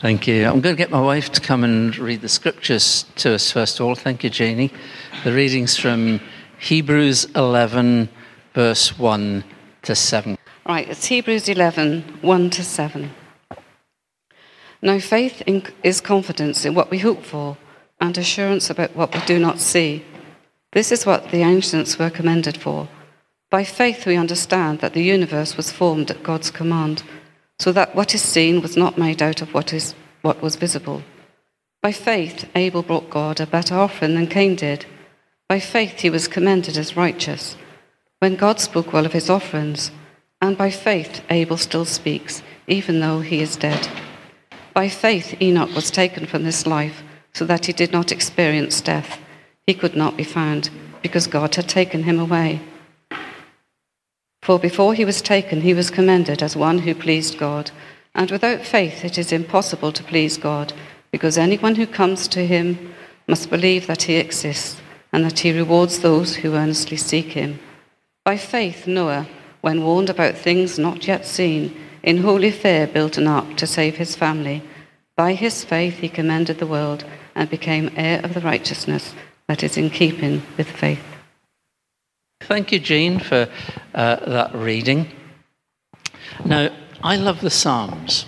Thank you. I'm going to get my wife to come and read the scriptures to us first of all. Thank you, Jeannie. The readings from Hebrews 11, verse 1 to 7. Right, it's Hebrews 11, 1 to 7. Now, faith is confidence in what we hope for and assurance about what we do not see. This is what the ancients were commended for. By faith, we understand that the universe was formed at God's command, so that what is seen was not made out of what, is, what was visible. By faith, Abel brought God a better offering than Cain did. By faith, he was commended as righteous when God spoke well of his offerings. And by faith, Abel still speaks, even though he is dead. By faith, Enoch was taken from this life so that he did not experience death. He could not be found because God had taken him away. For before he was taken, he was commended as one who pleased God. And without faith, it is impossible to please God, because anyone who comes to him must believe that he exists and that he rewards those who earnestly seek him. By faith, Noah, when warned about things not yet seen, in holy fear built an ark to save his family. By his faith, he commended the world and became heir of the righteousness that is in keeping with faith. Thank you, Jean, for uh, that reading. Now, I love the Psalms,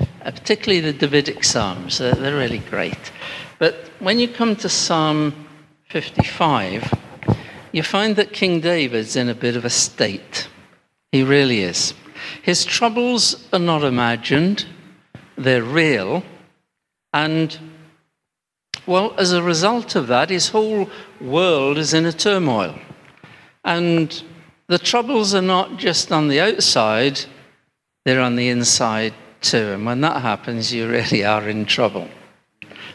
uh, particularly the Davidic Psalms. They're, they're really great. But when you come to Psalm 55, you find that King David's in a bit of a state. He really is. His troubles are not imagined, they're real. And, well, as a result of that, his whole world is in a turmoil. And the troubles are not just on the outside, they're on the inside too. And when that happens, you really are in trouble.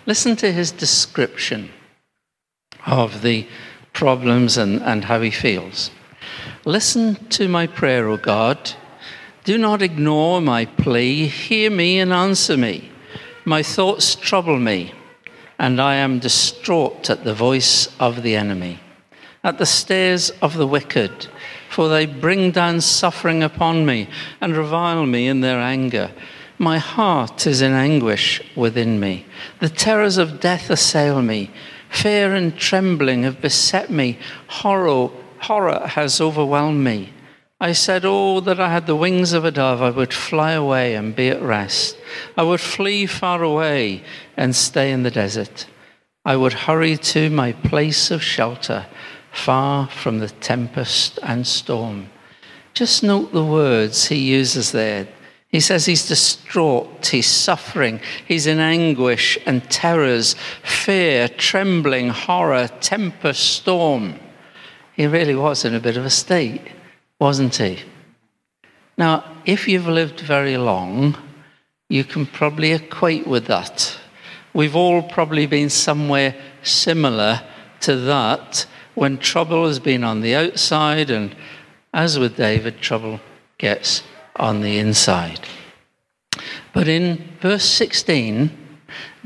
Listen to his description of the problems and, and how he feels. Listen to my prayer, O God. Do not ignore my plea. Hear me and answer me. My thoughts trouble me, and I am distraught at the voice of the enemy at the stares of the wicked, for they bring down suffering upon me and revile me in their anger. My heart is in anguish within me. The terrors of death assail me. Fear and trembling have beset me. Horror, horror has overwhelmed me. I said, Oh, that I had the wings of a dove, I would fly away and be at rest. I would flee far away and stay in the desert. I would hurry to my place of shelter far from the tempest and storm. Just note the words he uses there. He says he's distraught, he's suffering, he's in anguish and terrors, fear, trembling, horror, tempest, storm. He really was in a bit of a state, wasn't he? Now, if you've lived very long, you can probably equate with that. We've all probably been somewhere similar to that when trouble has been on the outside, and as with David, trouble gets on the inside. But in verse 16,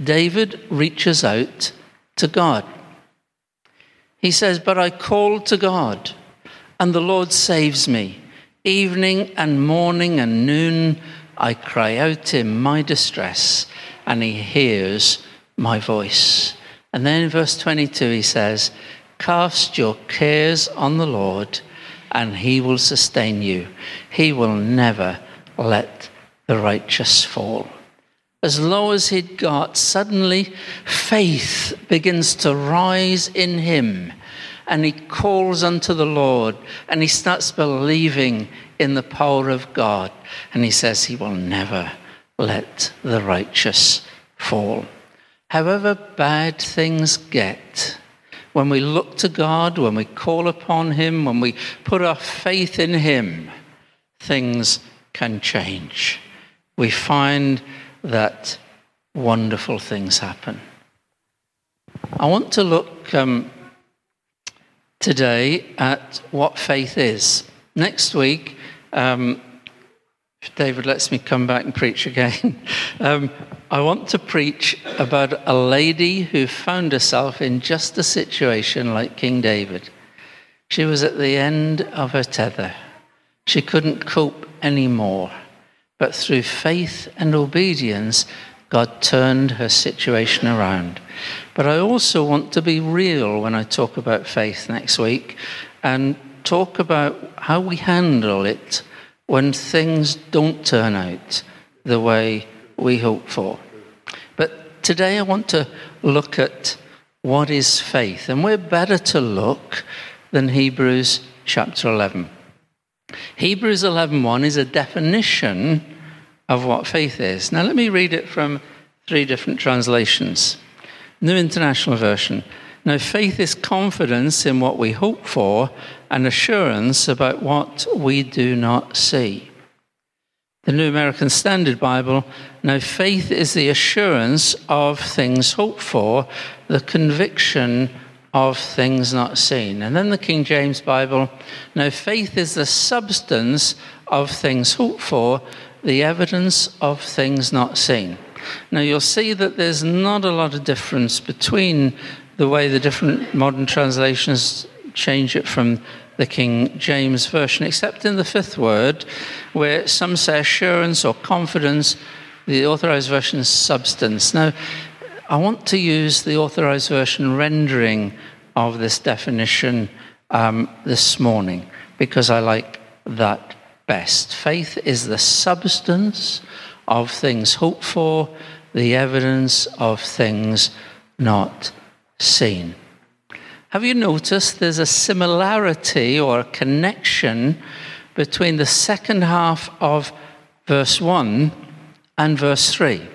David reaches out to God. He says, But I called to God, and the Lord saves me. Evening and morning and noon, I cry out in my distress, and he hears my voice. And then in verse 22, he says, Cast your cares on the Lord, and he will sustain you. He will never let the righteous fall. As low as he'd got, suddenly faith begins to rise in him, and he calls unto the Lord, and he starts believing in the power of God, and he says he will never let the righteous fall. However bad things get, when we look to God, when we call upon Him, when we put our faith in Him, things can change. We find that wonderful things happen. I want to look um, today at what faith is. Next week, um, if David lets me come back and preach again, um, I want to preach about a lady who found herself in just a situation like King David. She was at the end of her tether. She couldn't cope anymore. But through faith and obedience, God turned her situation around. But I also want to be real when I talk about faith next week and talk about how we handle it when things don't turn out the way we hope for. Today I want to look at what is faith, and we're better to look than Hebrews chapter 11. Hebrews 11:1 is a definition of what faith is. Now let me read it from three different translations. New International Version. Now faith is confidence in what we hope for and assurance about what we do not see. The New American Standard Bible. Now faith is the assurance of things hoped for, the conviction of things not seen. And then the King James Bible, now faith is the substance of things hoped for, the evidence of things not seen. Now you'll see that there's not a lot of difference between the way the different modern translations change it from the King James Version, except in the fifth word, where some say assurance or confidence, the authorized version is substance. Now, I want to use the Authorized Version rendering of this definition um, this morning because I like that best. Faith is the substance of things hoped for, the evidence of things not seen. Have you noticed there's a similarity or a connection between the second half of verse 1 and verse 3?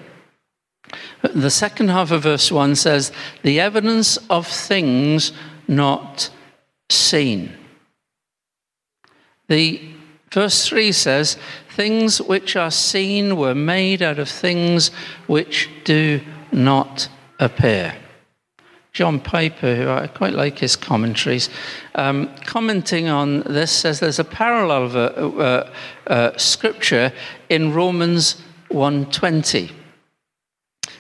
The second half of verse 1 says, The evidence of things not seen. The verse 3 says, Things which are seen were made out of things which do not appear. John Piper, who I quite like his commentaries, um, commenting on this, says there's a parallel of uh, uh, scripture in Romans 1:20.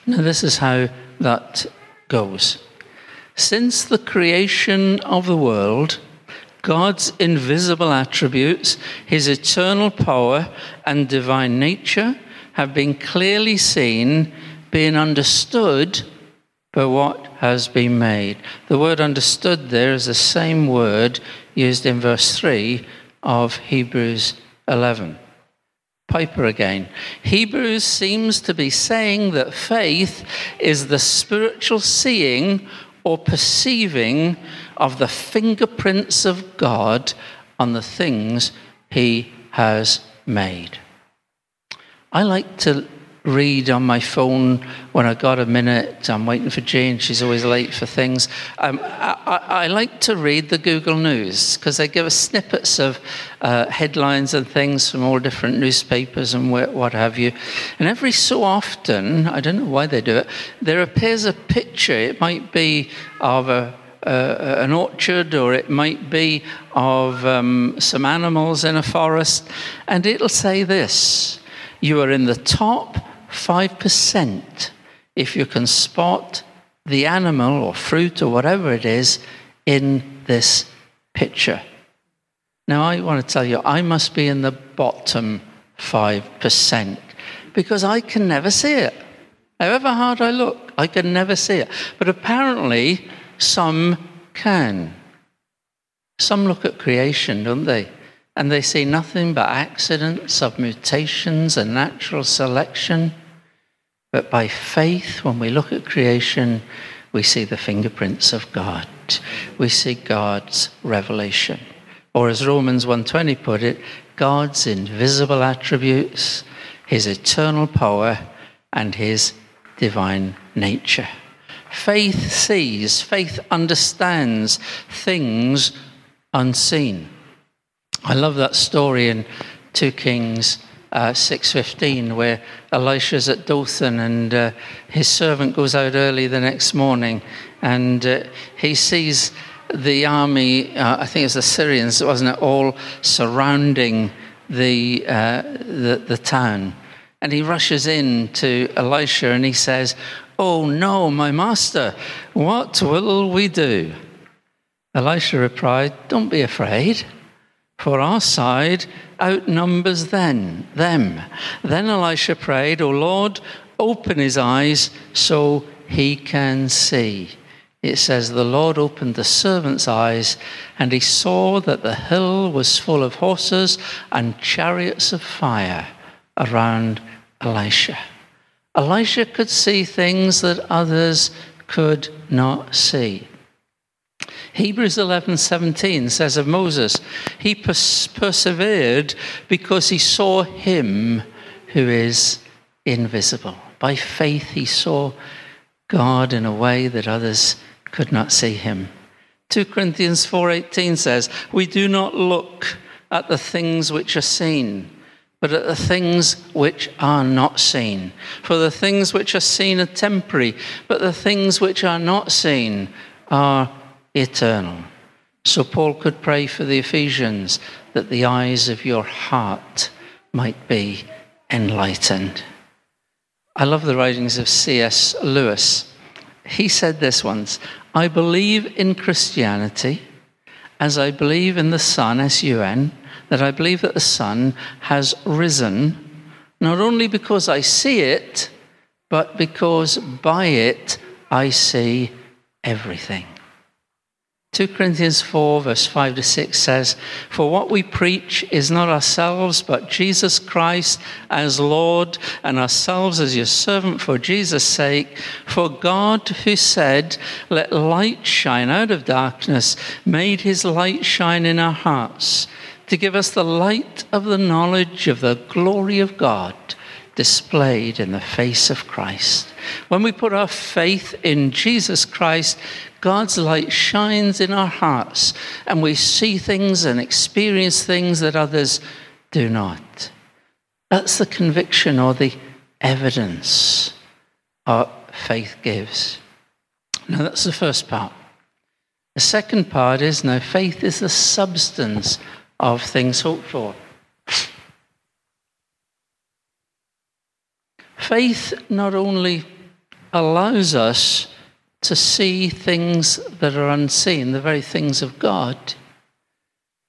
Now, this is how that goes. Since the creation of the world, God's invisible attributes, his eternal power and divine nature, have been clearly seen, being understood by what has been made. The word understood there is the same word used in verse 3 of Hebrews 11. Piper again. Hebrews seems to be saying that faith is the spiritual seeing or perceiving of the fingerprints of God on the things he has made. I like to read on my phone when I got a minute. I'm waiting for Jane. She's always late for things. Um, I, I, like to read the Google News because they give us snippets of uh, headlines and things from all different newspapers and what have you. And every so often, I don't know why they do it, there appears a picture. It might be of a uh, an orchard, or it might be of um, some animals in a forest, and it'll say this You are in the top 5% if you can spot the animal or fruit or whatever it is in this picture. Now, I want to tell you, I must be in the bottom 5% because I can never see it. However hard I look, I can never see it. But apparently, some can. Some look at creation, don't they? And they see nothing but accidents mutations and natural selection. But by faith, when we look at creation, we see the fingerprints of God. We see God's revelation. Or as Romans 1:20 put it, God's invisible attributes, his eternal power, and his divine nature. Faith sees, faith understands things unseen. I love that story in 2 Kings uh, 6.15 where Elisha's at Dothan and uh, his servant goes out early the next morning and uh, he sees the army, uh, I think it's the Syrians, wasn't it, all surrounding the, uh, the, the town. And he rushes in to Elisha and he says, Oh no, my master, what will we do? Elisha replied, Don't be afraid for our side outnumbers then them. Then Elisha prayed, O Lord, open his eyes so he can see. It says, The Lord opened the servant's eyes, and he saw that the hill was full of horses and chariots of fire around Elisha. Elisha could see things that others could not see. Hebrews 11:17 says of Moses, he pers- persevered because he saw him who is invisible. By faith he saw God in a way that others could not see him. 2 Corinthians 4:18 says, "We do not look at the things which are seen, but at the things which are not seen. For the things which are seen are temporary, but the things which are not seen are eternal. So Paul could pray for the Ephesians that the eyes of your heart might be enlightened. I love the writings of C.S. Lewis. He said this once I believe in Christianity as I believe in the Sun, S U N, that I believe that the sun has risen, not only because I see it, but because by it I see everything. 2 Corinthians 4, verse 5 to 6 says, For what we preach is not ourselves, but Jesus Christ as Lord, and ourselves as your servant for Jesus' sake. For God, who said, Let light shine out of darkness, made his light shine in our hearts to give us the light of the knowledge of the glory of God displayed in the face of Christ. When we put our faith in Jesus Christ, God's light shines in our hearts and we see things and experience things that others do not. That's the conviction or the evidence our faith gives. Now, that's the first part. The second part is now faith is the substance of things hoped for. Faith not only allows us to see things that are unseen, the very things of God,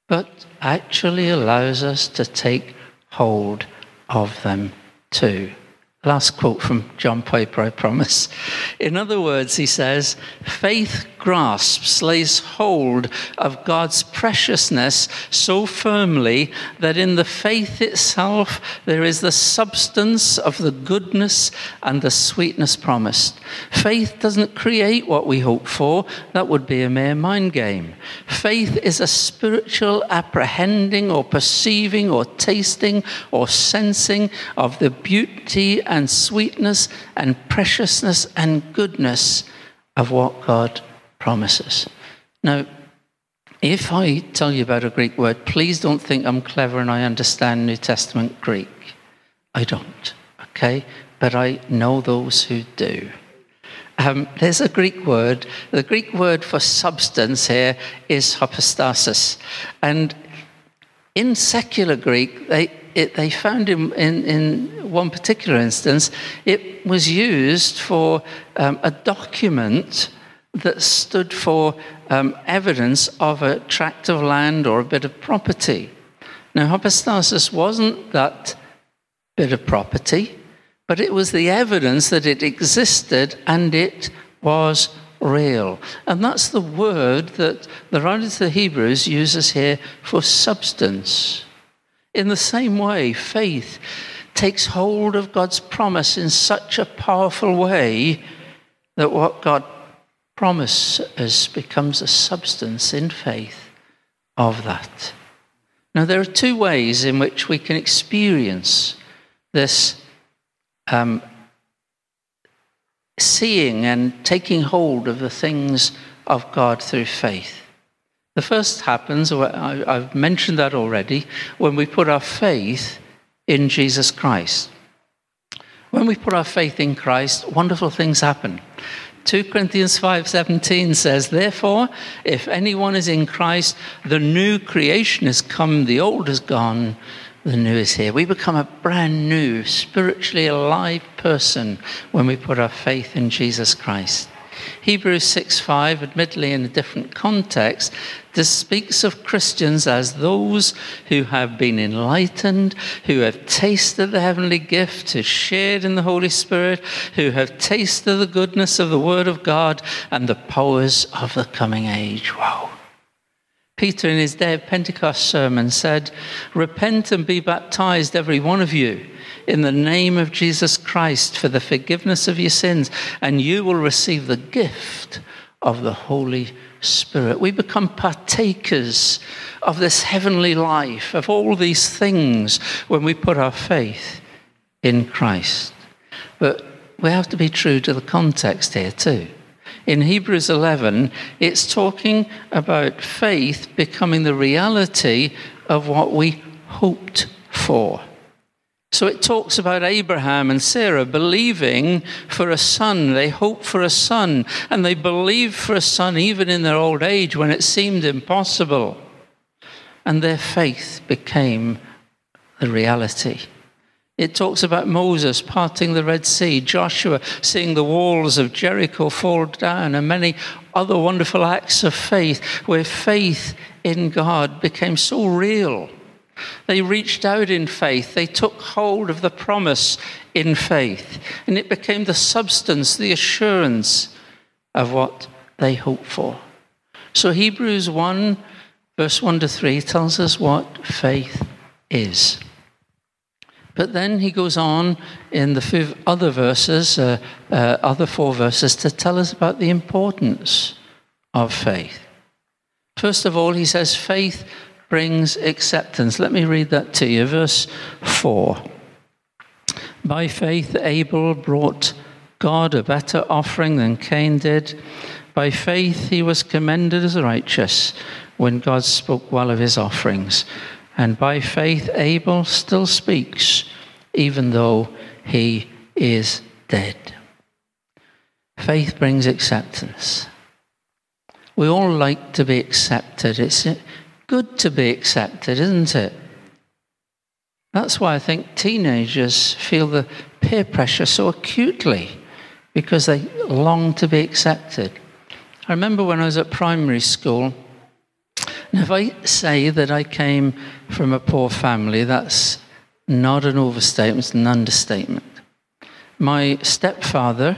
but actually allows us to take hold of them too. Last quote from John Piper, I promise. In other words, he says, faith grasps, lays hold of God's preciousness so firmly that in the faith itself there is the substance of the goodness and the sweetness promised. Faith doesn't create what we hope for, that would be a mere mind game. Faith is a spiritual apprehending or perceiving or tasting or sensing of the beauty and sweetness and preciousness and goodness of what God promises. Now, if I tell you about a Greek word, please don't think I'm clever and I understand New Testament Greek. I don't, okay? But I know those who do. Um, there's a Greek word. The Greek word for substance here is hypostasis. And in secular Greek, they, it, they found in, in, in, one particular instance, it was used for um, a document that stood for um, evidence of a tract of land or a bit of property. Now, hypostasis wasn't that bit of property, but it was the evidence that it existed and it was real. And that's the word that the writer of the Hebrews uses here for substance. In the same way, faith takes hold of God's promise in such a powerful way that what God promises becomes a substance in faith of that. Now, there are two ways in which we can experience this um, seeing and taking hold of the things of God through faith. The first happens, I've mentioned that already, when we put our faith in Jesus Christ. When we put our faith in Christ, wonderful things happen. 2 Corinthians 5:17 says, "Therefore, if anyone is in Christ, the new creation has come, the old is gone, the new is here." We become a brand new, spiritually alive person when we put our faith in Jesus Christ. Hebrews 6:5, admittedly in a different context, this speaks of Christians as those who have been enlightened, who have tasted the heavenly gift, who shared in the Holy Spirit, who have tasted the goodness of the Word of God and the powers of the coming age. Wow. Peter, in his Day of Pentecost sermon, said, Repent and be baptized, every one of you, in the name of Jesus Christ for the forgiveness of your sins, and you will receive the gift of the Holy Spirit. We become partakers of this heavenly life, of all these things, when we put our faith in Christ. But we have to be true to the context here, too. In Hebrews 11, it's talking about faith becoming the reality of what we hoped for. So it talks about Abraham and Sarah believing for a son. They hoped for a son, and they believed for a son even in their old age when it seemed impossible. And their faith became the reality. It talks about Moses parting the Red Sea, Joshua seeing the walls of Jericho fall down, and many other wonderful acts of faith where faith in God became so real. They reached out in faith. They took hold of the promise in faith. And it became the substance, the assurance of what they hoped for. So Hebrews 1, verse 1 to 3 tells us what faith is. But then he goes on in the other verses, uh, uh, other four verses, to tell us about the importance of faith. First of all, he says, faith brings acceptance. Let me read that to you. Verse 4. By faith, Abel brought God a better offering than Cain did. By faith, he was commended as righteous when God spoke well of his offerings. And by faith, Abel still speaks, even though he is dead. Faith brings acceptance. We all like to be accepted. It's good to be accepted, isn't it? That's why I think teenagers feel the peer pressure so acutely because they long to be accepted. I remember when I was at primary school, now, if I say that I came from a poor family, that's not an overstatement, it's an understatement. My stepfather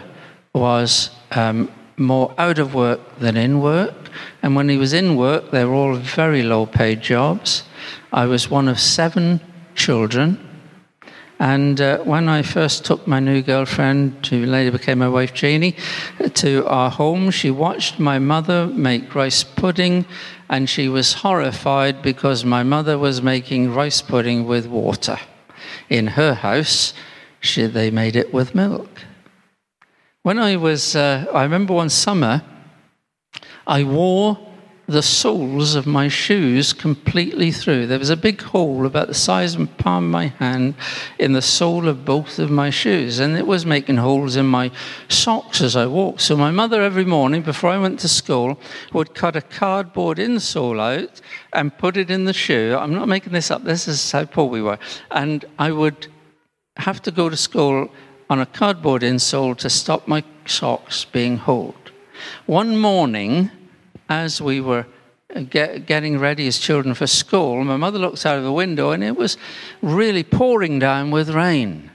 was um, more out of work than in work, and when he was in work, they were all very low paid jobs. I was one of seven children. And uh, when I first took my new girlfriend, who later became my wife Janie, to our home, she watched my mother make rice pudding and she was horrified because my mother was making rice pudding with water. In her house, she, they made it with milk. When I was, uh, I remember one summer, I wore the soles of my shoes completely through. There was a big hole about the size of the palm of my hand in the sole of both of my shoes, and it was making holes in my socks as I walked. So my mother, every morning before I went to school, would cut a cardboard insole out and put it in the shoe. I'm not making this up, this is how poor we were. And I would have to go to school on a cardboard insole to stop my socks being holed. One morning, as we were uh, get, getting ready as children for school, my mother looked out of the window and it was really pouring down with rain.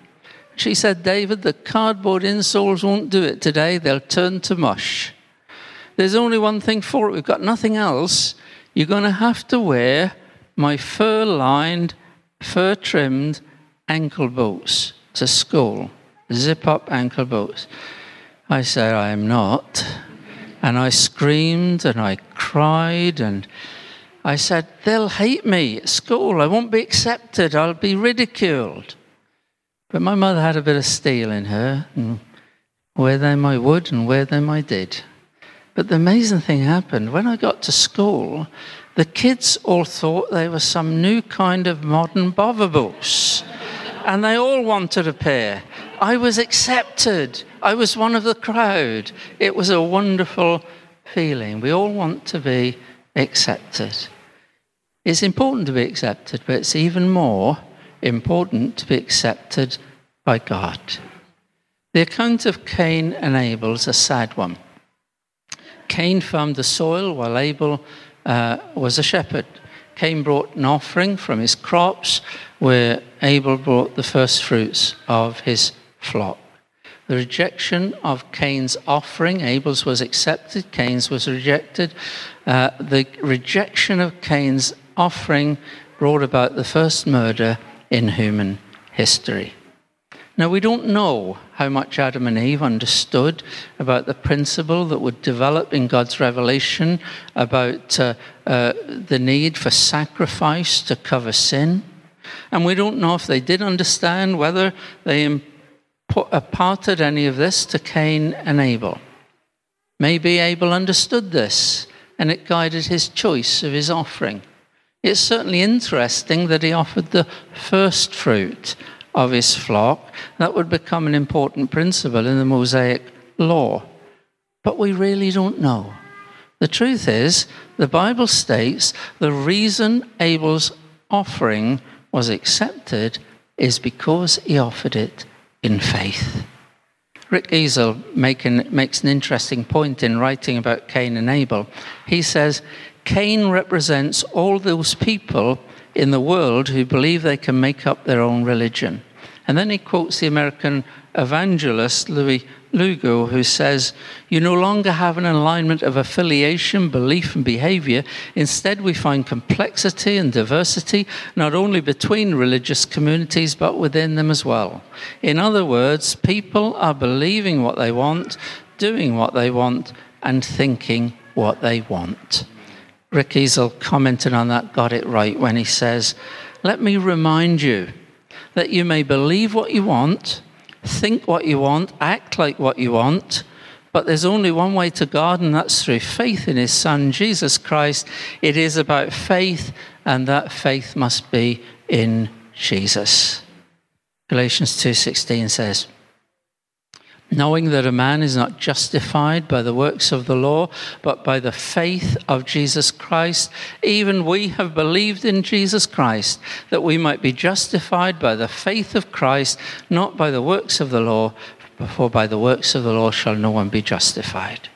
She said, David, the cardboard insoles won't do it today, they'll turn to mush. There's only one thing for it, we've got nothing else. You're going to have to wear my fur lined, fur trimmed ankle boots to school, zip up ankle boots. I said, I am not. And I screamed and I cried and I said, They'll hate me at school. I won't be accepted. I'll be ridiculed. But my mother had a bit of steel in her, and wear them I would and wear them I did. But the amazing thing happened when I got to school, the kids all thought they were some new kind of modern botherboos. and they all wanted a pair. I was accepted. I was one of the crowd. It was a wonderful feeling. We all want to be accepted. It's important to be accepted, but it's even more important to be accepted by God. The account of Cain and Abel is a sad one. Cain farmed the soil while Abel uh, was a shepherd. Cain brought an offering from his crops, where Abel brought the first fruits of his flock. The rejection of Cain's offering, Abel's was accepted, Cain's was rejected. Uh, the rejection of Cain's offering brought about the first murder in human history. Now, we don't know how much Adam and Eve understood about the principle that would develop in God's revelation about uh, uh, the need for sacrifice to cover sin. And we don't know if they did understand whether they imparted any of this to Cain and Abel. Maybe Abel understood this and it guided his choice of his offering. It's certainly interesting that he offered the first fruit of his flock. That would become an important principle in the Mosaic law. But we really don't know. The truth is, the Bible states the reason Abel's offering was accepted is because he offered it in faith. Rick Ezell makes an interesting point in writing about Cain and Abel. He says, Cain represents all those people in the world who believe they can make up their own religion. And then he quotes the American evangelist Louis Lugo, who says, You no longer have an alignment of affiliation, belief, and behavior. Instead, we find complexity and diversity not only between religious communities, but within them as well. In other words, people are believing what they want, doing what they want, and thinking what they want. Rick Ezell commented on that, got it right when he says, Let me remind you that you may believe what you want, think what you want, act like what you want, but there's only one way to God, and that's through faith in His Son, Jesus Christ. It is about faith, and that faith must be in Jesus. Galatians 2:16 says, knowing that a man is not justified by the works of the law, but by the faith of Jesus Christ. Even we have believed in Jesus Christ, that we might be justified by the faith of Christ, not by the works of the law, for by the works of the law shall no one be justified.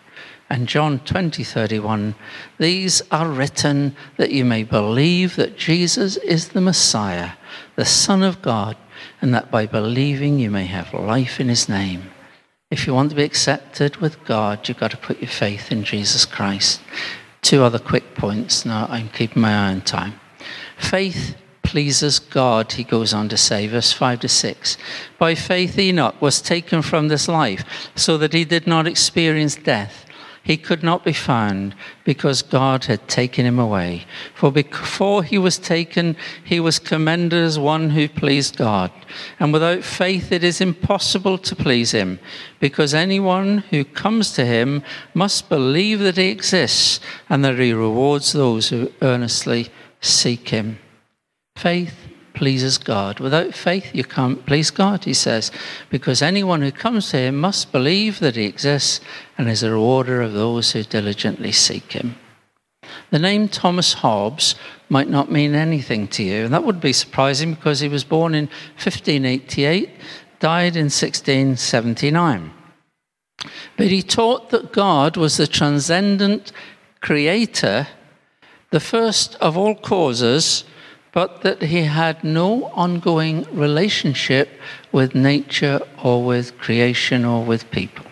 And John 20, 31, these are written that you may believe that Jesus is the Messiah, the Son of God, and that by believing you may have life in his name. If you want to be accepted with God, you've got to put your faith in Jesus Christ. Two other quick points. Now I'm keeping my eye on time. Faith pleases God, he goes on to say, verse 5 to 6. By faith, Enoch was taken from this life so that he did not experience death he could not be found because God had taken him away. For before he was taken, he was commended as one who pleased God. And without faith, it is impossible to please him, because anyone who comes to him must believe that he exists and that he rewards those who earnestly seek him. Faith pleases God. Without faith, you can't please God, he says, because anyone who comes to him must believe that he exists and is a rewarder of those who diligently seek him. The name Thomas Hobbes might not mean anything to you, and that would be surprising because he was born in 1588, died in 1679. But he taught that God was the transcendent creator, the first of all causes but that he had no ongoing relationship with nature or with creation or with people.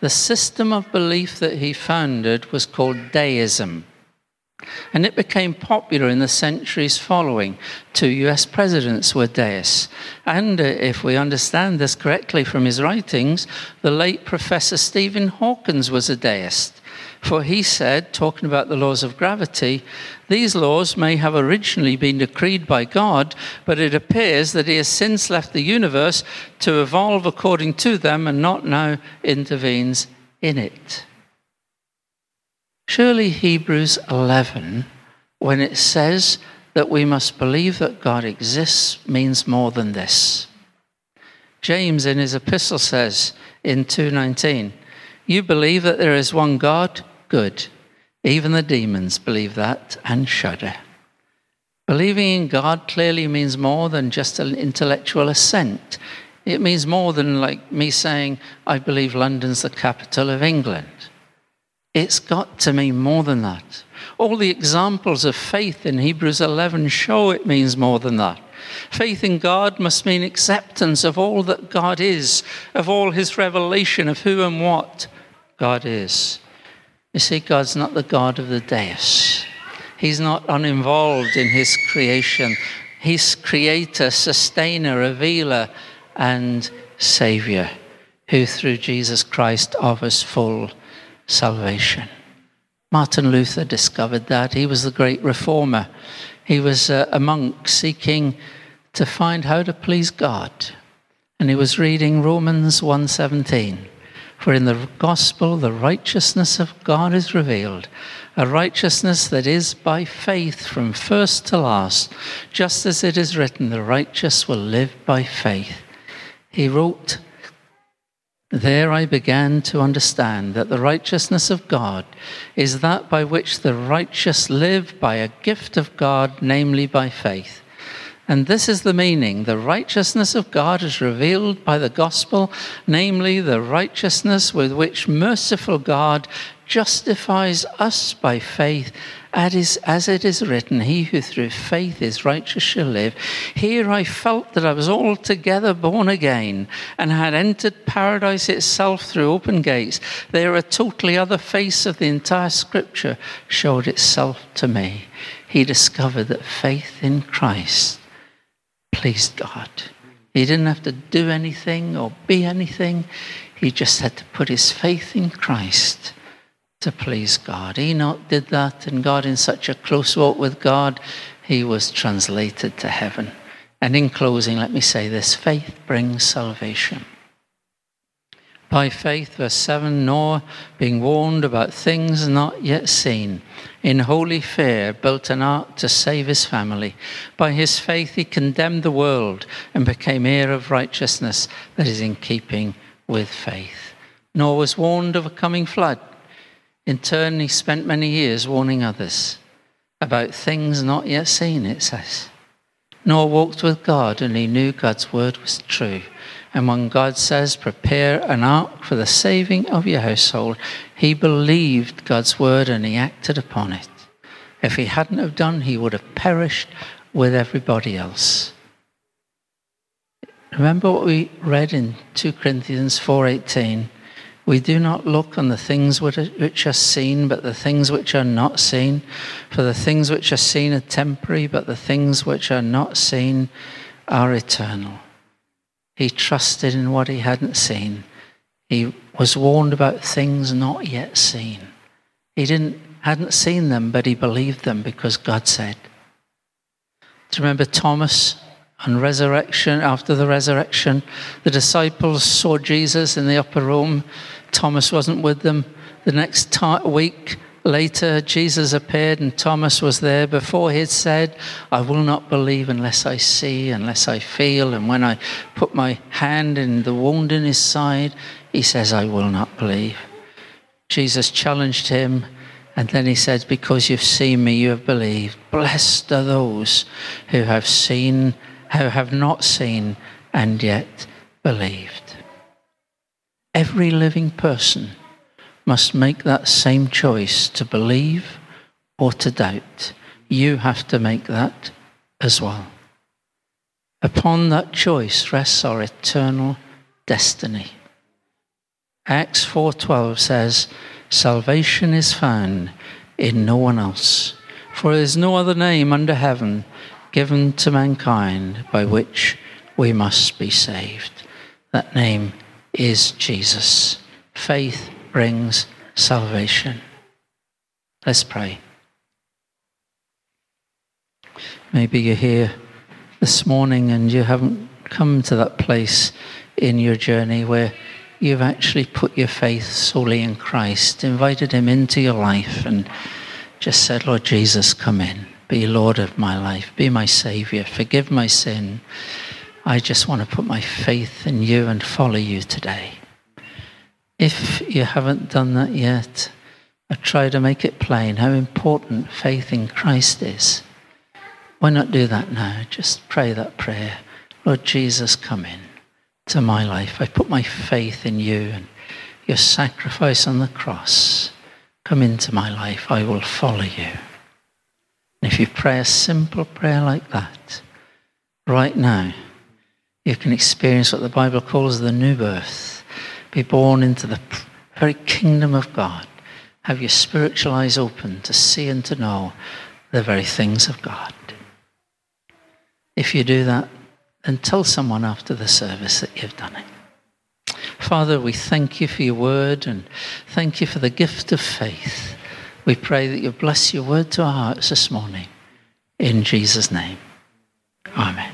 The system of belief that he founded was called deism. And it became popular in the centuries following. Two US presidents were deists. And uh, if we understand this correctly from his writings, the late Professor Stephen Hawkins was a deist. For he said, talking about the laws of gravity, these laws may have originally been decreed by God, but it appears that he has since left the universe to evolve according to them and not now intervenes in it. Surely Hebrews 11, when it says that we must believe that God exists, means more than this. James in his epistle says in 2:19, "You believe that there is one God? Good. Even the demons believe that and shudder. Believing in God clearly means more than just an intellectual assent. It means more than like me saying, I believe London's the capital of England. It's got to mean more than that. All the examples of faith in Hebrews 11 show it means more than that. Faith in God must mean acceptance of all that God is, of all his revelation of who and what God is. You see, God's not the God of the deus. He's not uninvolved in his creation. He's creator, sustainer, revealer, and savior, who through Jesus Christ offers full salvation. Martin Luther discovered that. He was the great reformer. He was uh, a monk seeking to find how to please God. And he was reading Romans 1:17. For in the gospel the righteousness of God is revealed, a righteousness that is by faith from first to last, just as it is written, the righteous will live by faith. He wrote, There I began to understand that the righteousness of God is that by which the righteous live by a gift of God, namely by faith. And this is the meaning the righteousness of God is revealed by the gospel, namely the righteousness with which merciful God justifies us by faith, as it is written, He who through faith is righteous shall live. Here I felt that I was altogether born again and had entered paradise itself through open gates. There, a totally other face of the entire scripture showed itself to me. He discovered that faith in Christ pleased God. He didn't have to do anything or be anything. He just had to put his faith in Christ to please God. Enoch did that and God, in such a close walk with God, he was translated to heaven. And in closing, let me say this faith brings salvation. By faith, verse 7 Noah, being warned about things not yet seen, in holy fear built an ark to save his family. By his faith, he condemned the world and became heir of righteousness that is in keeping with faith. Noah was warned of a coming flood. In turn, he spent many years warning others about things not yet seen, it says. Noah walked with God and he knew God's word was true. And when God says, prepare an ark for the saving of your household, he believed God's word and he acted upon it. If he hadn't have done, he would have perished with everybody else. Remember what we read in 2 Corinthians 4:18. We do not look on the things which are seen, but the things which are not seen. For the things which are seen are temporary, but the things which are not seen are eternal. He trusted in what he hadn't seen. He was warned about things not yet seen. He didn't, hadn't seen them, but he believed them because God said. Do you remember Thomas on resurrection? After the resurrection, the disciples saw Jesus in the upper room. Thomas wasn't with them. The next week, Later, Jesus appeared and Thomas was there. Before he had said, I will not believe unless I see, unless I feel. And when I put my hand in the wound in his side, he says, I will not believe. Jesus challenged him. And then he said, Because you've seen me, you have believed. Blessed are those who have seen, who have not seen, and yet believed. Every living person must make that same choice to believe or to doubt. You have to make that as well. Upon that choice rests our eternal destiny. Acts 4:12 says, "Salvation is found in no one else, for there is no other name under heaven given to mankind by which we must be saved." That name is Jesus. Faith brings salvation. Let's pray. Maybe you're here this morning and you haven't come to that place in your journey where you've actually put your faith solely in Christ, invited Him into your life, and just said, Lord Jesus, come in. Be Lord of my life. Be my Savior. Forgive my sin. I just want to put my faith in you and follow you today. If you haven't done that yet, I try to make it plain how important faith in Christ is. Why not do that now? Just pray that prayer. Lord Jesus, come in to my life. I put my faith in you and your sacrifice on the cross. come into my life. I will follow you. And if you pray a simple prayer like that, right now, you can experience what the Bible calls the new birth. Be born into the very kingdom of God. Have your spiritual eyes open to see and to know the very things of God. If you do that, then tell someone after the service that you've done it. Father, we thank you for your word and thank you for the gift of faith. We pray that you bless your word to our hearts this morning. In Jesus' name. Amen.